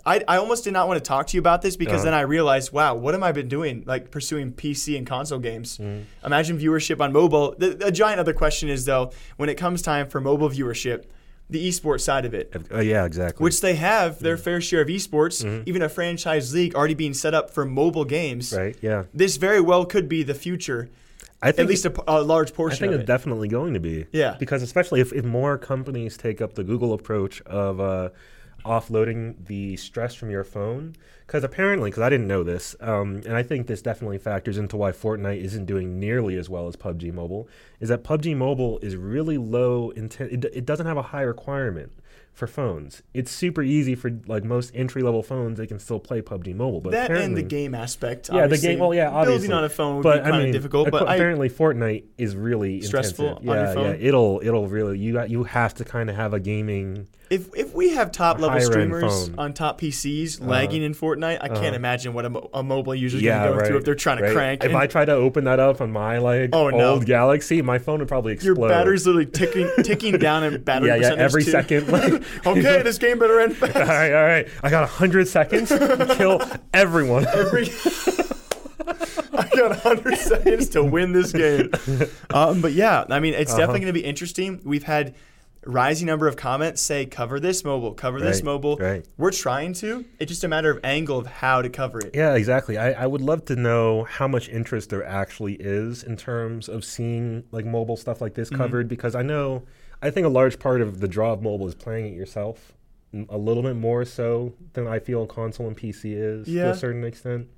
I, I almost did not want to talk to you about this because Uh-huh. then I realized, wow, what have I been doing? Like pursuing PC and console games. Mm. Imagine viewership on mobile. The, the giant other question is though, when it comes time for mobile viewership, the esports side of it. Uh, yeah, exactly. Which they have Mm. their fair share of esports, even a franchise league already being set up for mobile games. Mm-hmm. right? Yeah, This very well could be the future, I think at least a large portion. I think of it's it. definitely going to be. Yeah. Because especially if, if more companies take up the Google approach of uh, offloading the stress from your phone, because apparently, because I didn't know this, um, and I think this definitely factors into why Fortnite isn't doing nearly as well as PUBG Mobile, is that PUBG Mobile is really low intent. It, it doesn't have a high requirement for phones. It's super easy for like most entry level phones. They can still play PUBG Mobile, but that and the game aspect. yeah, the game. Well, yeah, obviously. building on a phone would but be kind I of mean, difficult. But acco- I, apparently, Fortnite is really Stressful intensive. on your yeah, phone? yeah. It'll it'll really you got you have to kind of have a gaming. If if we have top level streamers phone. Uh-huh. on top PCs lagging in Fortnite, I can't imagine what a, mo- a mobile user is Yeah, going to go right. through if they're trying to right. crank. If I try to open that up on my like Oh, no. old Galaxy, my phone would probably explode. your battery's literally ticking ticking <laughs> down in battery yeah, yeah. Every too. second. Like, <laughs> okay, this game better end <laughs> fast. all right, all right. I got hundred seconds to kill everyone. Every- I got 100 seconds to win this game. Um, but yeah, I mean, it's Uh-huh. definitely going to be interesting. We've had rising number of comments say cover this mobile, cover this mobile. right. We're trying to. It's just a matter of angle of how to cover it. Yeah, exactly. I, I would love to know how much interest there actually is in terms of seeing like mobile stuff like this Mm-hmm. covered because I know I think a large part of the draw of mobile is playing it yourself. a little bit more so than I feel console and PC is to a certain extent.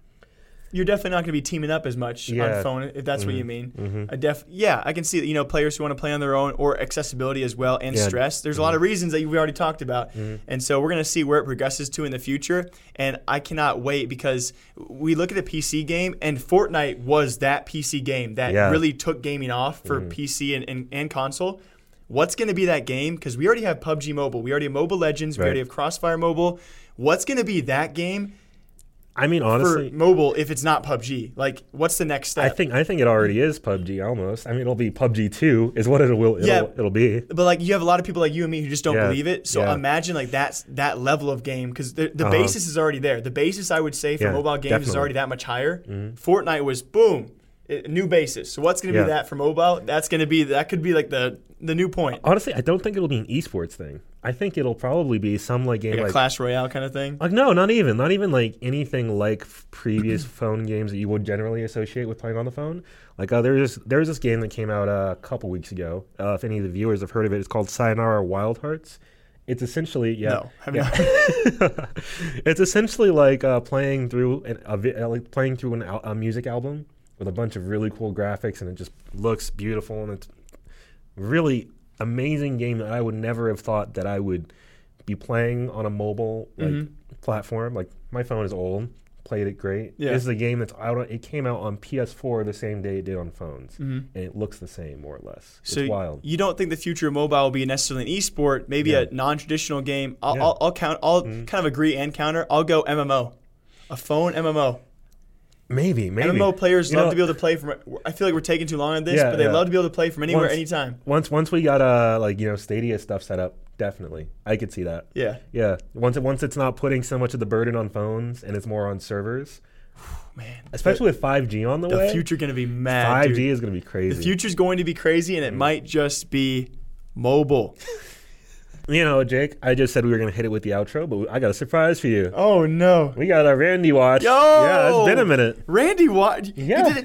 You're definitely not going to be teaming up as much Yeah. Mm-hmm. on phone if that's what you mean. A def- yeah, I can see that. You know, players who want to play on their own or accessibility as well and Yeah. Mm-hmm. stress. There's a lot of reasons that we already talked about, and so we're going to see where it progresses to in the future. And I cannot wait because we look at a PC game, and Fortnite was that PC game that Yeah. Mm-hmm. really took gaming off for PC and, and, and console. What's going to be that game? Because we already have PUBG Mobile, we already have Mobile Legends, we already have Crossfire Mobile. What's going to be that game I mean, honestly, for mobile if it's not PUBG? Like, what's the next step? I think I think it already is PUBG almost. I mean, it'll be PUBG two is what it will it'll, Yeah. it'll be. But like you have a lot of people like you and me who just don't Yeah, believe it. So yeah. imagine like that's that level of game because the, the Uh-huh. basis is already there. The basis I would say for Yeah, mobile games is definitely. Mm-hmm. already that much higher. Fortnite was boom, new basis. So what's going to Yeah. be that for mobile? That's going to be that could be like the the new point, Honestly, I don't think it'll be an esports thing. I think it'll probably be some like game like a like Clash Royale kind of thing. Like no, not even, not even like anything like previous <clears throat> phone games that you would generally associate with playing on the phone. Like uh, there's this, there's this game that came out uh, a couple weeks ago. Uh, if any of the viewers have heard of it, it's called Sayonara Wild Hearts. It's essentially yeah, No, have yeah. <laughs> it's essentially like uh, playing through an, a, uh, like playing through an a music album with a bunch of really cool graphics, and it just looks beautiful, and it's really amazing game that I would never have thought that I would be playing on a mobile like Mm-hmm. platform. Like my phone is old, played it great. Yeah. This is a game that's out. On, it came out on PS4 the same day it did on phones, and it looks the same more or less. Mm-hmm. So it's wild. you don't think the future of mobile will be necessarily an esport, maybe Yeah. Mm-hmm. a non-traditional game. I'll, Yeah. I'll, I'll count. I'll kind of agree and counter. I'll go MMO, a phone MMO. Maybe, maybe. MMO players You love know, to be able to play from. I feel like we're taking too long on this, Yeah, but they yeah. love to be able to play from anywhere, Once- anytime. Once once we got uh like you know Stadia stuff set up, definitely I could see that. Yeah, Yeah, once it, once it's not putting so much of the burden on phones and it's more on servers, <sighs> man. especially with 5G on the, the, way. the future going to be mad. 5G dude. is going to be crazy. The future's going to be crazy, Mm. and it might just be mobile. <laughs> You know, Jake, I just said we were going to hit it with the outro, but I got a surprise for you. Oh no. We got a Randy watch. Yo! Yeah, it's been a minute. Randy, watch? Yeah. Run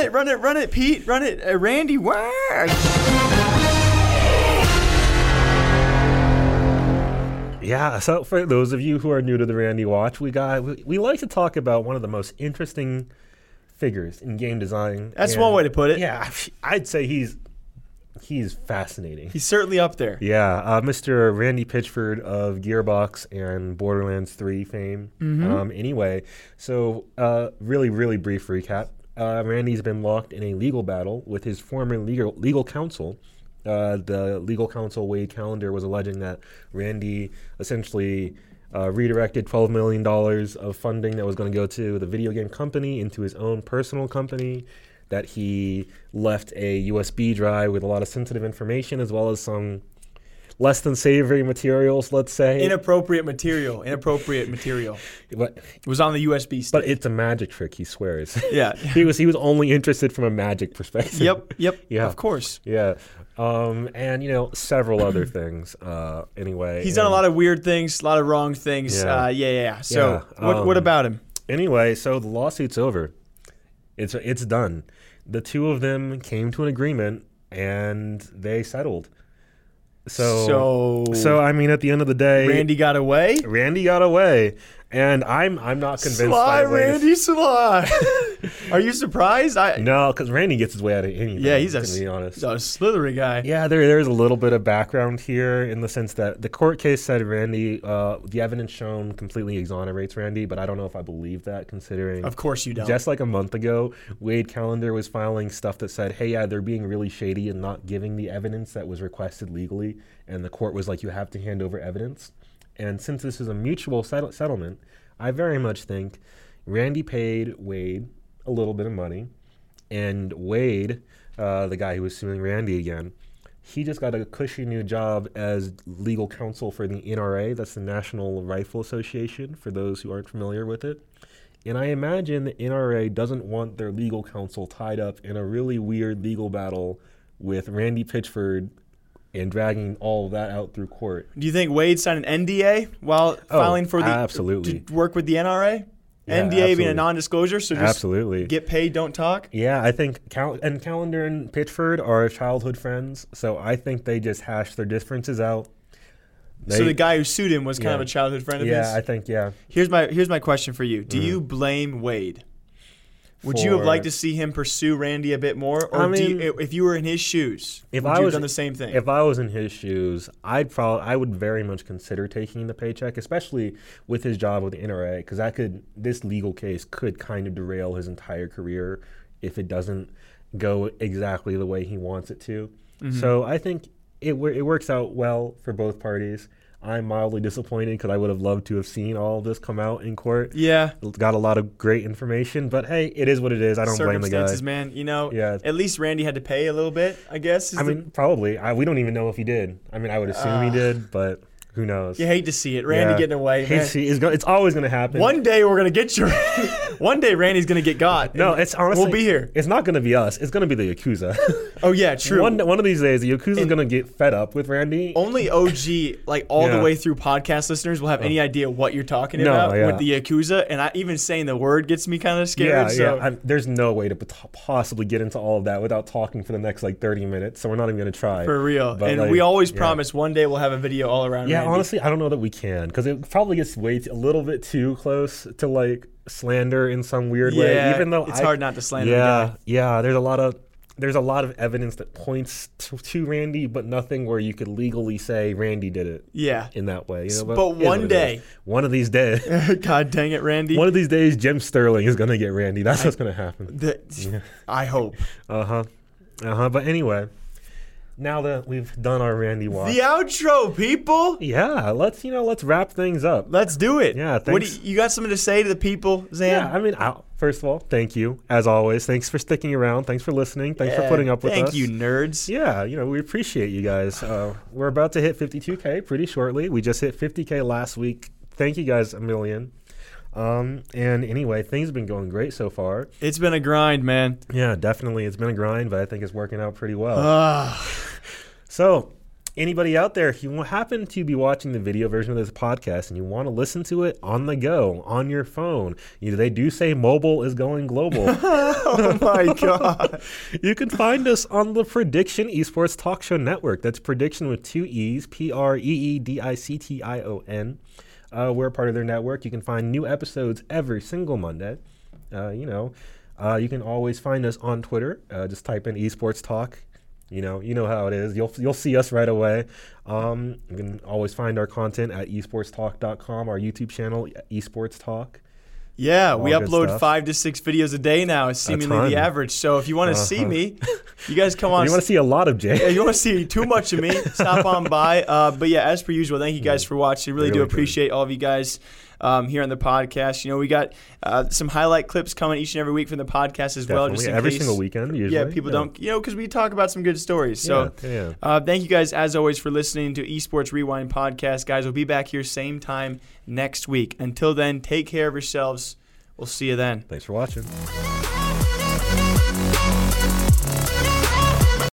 it, run it, run it, Pete, run it. Uh, Randy, watch. Yeah, so for those of you who are new to the Randy Watch, we got we, we like to talk about one of the most interesting figures in game design. That's and- one way to put it. Yeah, I'd say he's he's fascinating. He's certainly up there. Yeah, uh, Mr. Randy Pitchford of Gearbox and Borderlands 3 fame. Mm-hmm. Um, anyway, so uh, really, really brief recap. Uh, Randy's been locked in a legal battle with his former legal legal counsel. Uh, the legal counsel Wade Callender was alleging that Randy essentially uh, redirected $12 million of funding that was going to go to the video game company into his own personal company that he left a USB drive with a lot of sensitive information as well as some less than savory materials, let's say. Inappropriate material. Inappropriate material. <laughs> but, It was on the USB stick. but it's a magic trick, he swears. <laughs> yeah. <laughs> he was he was only interested from a magic perspective. Yep. Yep. Yeah. Of course. Yeah. Um, and you know several other <clears throat> things. Uh, anyway, He's done a lot of weird things, a lot of wrong things. Yeah. Uh, yeah, yeah, yeah. So, Yeah, what, what um, about him? Anyway, so the lawsuit's over. It's it's done. The two of them came to an agreement and they settled. So So, so I mean, at the end of the day, Randy got away. Randy got away, and I'm I'm not convinced. Sly, Randy Sly. <laughs> <laughs> Are you surprised? I No, because Randy gets his way out of anything. yeah, he's a, to be honest. he's a slithery guy. Yeah, there there's a little bit of background here in the sense that the court case said Randy, uh, the evidence shown completely exonerates Randy, but I don't know if I believe that considering Of course you don't. just like a month ago, Wade Callender was filing stuff that said, "Hey, yeah, they're being really shady and not giving the evidence that was requested legally," and the court was like, "You have to hand over evidence." And since this is a mutual settle- settlement, I very much think Randy paid Wade a little bit of money, and Wade, uh, the guy who was suing Randy again, he just got a cushy new job as legal counsel for the NRA. That's the National Rifle Association. For those who aren't familiar with it. And I imagine the NRA doesn't want their legal counsel tied up in a really weird legal battle with Randy Pitchford and dragging all of that out through court. Do you think Wade signed an NDA while filing for the Oh, absolutely. to work with the NRA? Yeah, NDA being a non-disclosure, so just Absolutely. get paid, don't talk. Yeah, I think Cal- and Callender and Pitchford are childhood friends, so I think they just hashed their differences out. so the guy who sued him was kind Yeah. of a childhood friend of yeah, his. Yeah, I think yeah. Here's my here's my question for you. Do Mm-hmm. you blame Wade? Would you have liked to see him pursue Randy a bit more, or I do you, if you were in his shoes, If would I was have done the same thing? If I was in his shoes, I'd probably I would very much consider taking the paycheck, especially with his job with the NRA, because that could this legal case could kind of derail his entire career if it doesn't go exactly the way he wants it to. Mm-hmm. So I think it it works out well for both parties. I'm mildly disappointed because I would have loved to have seen all of this come out in court. yeah, Got a lot of great information, but hey, it is what it is. I don't blame the guy. circumstances, man. You know, Yeah. at least Randy had to pay a little bit, I guess. I the- mean, probably. I, we don't even know if he did. I mean, I would assume he did, but who knows? you hate to see it, Randy Yeah. getting away. Hate to see- it's, go- it's always going to happen. One day we're gonna get you. <laughs> One day Randy's gonna get got. no, it's honestly. we'll be here. It's not going to be us. It's going to be the Yakuza. <laughs> Oh yeah, true. one, one of these days, the Yakuza's going to get fed up with Randy. Only OG, like all the way through podcast listeners, will have oh. any idea what you're talking No, about yeah. with the Yakuza. And I, even saying the word gets me kind of yeah, scared. so. yeah. I, there's no way to possibly get into all of that without talking for the next like 30 minutes. So we're not even going to try. For real. But, and like, we always yeah. promise one day we'll have a video all around Yeah, Randy. honestly, I don't know that we can because it probably gets way t- a little bit too close to like slander in some weird way. Yeah, Even though it's I- hard not to slander Yeah, yeah. There's a lot of there's a lot of evidence that points to, to Randy, but nothing where you could legally say Randy did it Yeah. in that way. You know, But is one day- is. one of these days, <laughs> God dang it, Randy. one of these days, Jim Sterling is gonna get Randy. That's what's gonna happen. The- I hope. Uh huh. Uh huh. But anyway, now that we've done our Randy watch, The outro, people. yeah, let's you know let's wrap things up. Let's do it. Yeah, What do you, you got something to say to the people, Xan? Yeah, I mean, I, first of all, thank you as always. Thanks for sticking around. Thanks for listening. Thanks for putting up with Thank us. Thank you, nerds. Yeah, you know, we appreciate you guys. Uh, we're about to hit 52K pretty shortly. We just hit 50K last week. Thank you guys a million. Um, and anyway, things have been going great so far. It's been a grind, man. Yeah, definitely. It's been a grind, but I think it's working out pretty well. So, anybody out there, if you happen to be watching the video version of this podcast and you want to listen to it on the go, on your phone, you know, they do say mobile is going global. <laughs> oh my <laughs> God. you can find us on the Prediction Esports Talk Show Network. That's Prediction with two E's, P R E E D I C T I O N. Uh, we're part of their network. You can find new episodes every single Monday. Uh, you know, uh, you can always find us on Twitter. Uh, just type in Esports Talk you know, you know how it is. You'll you'll see us right away. Um, you can always find our content at esportstalk.com, our YouTube channel, Esports Talk. Yeah, we upload five to six videos a day now. It's seemingly the average. So if you want to uh-huh. see me, <laughs> you guys come on. you want to see a lot of Jay? Yeah, you want to see too much of me? Stop on by. <laughs> Uh, but yeah, as per usual, thank you guys for watching. Really, really do appreciate good. all of you guys um, here on the podcast. You know, we got uh, some highlight clips coming each and every week from the podcast as Definitely. well. Just every case, single weekend, usually. Yeah, people yeah. don't, you know, because we talk about some good stories. So, yeah, yeah. Uh, thank you guys as always for listening to Esports Rewind podcast, guys. We'll be back here same time next week. Until then, take care of yourselves. We'll see you then. Thanks for watching.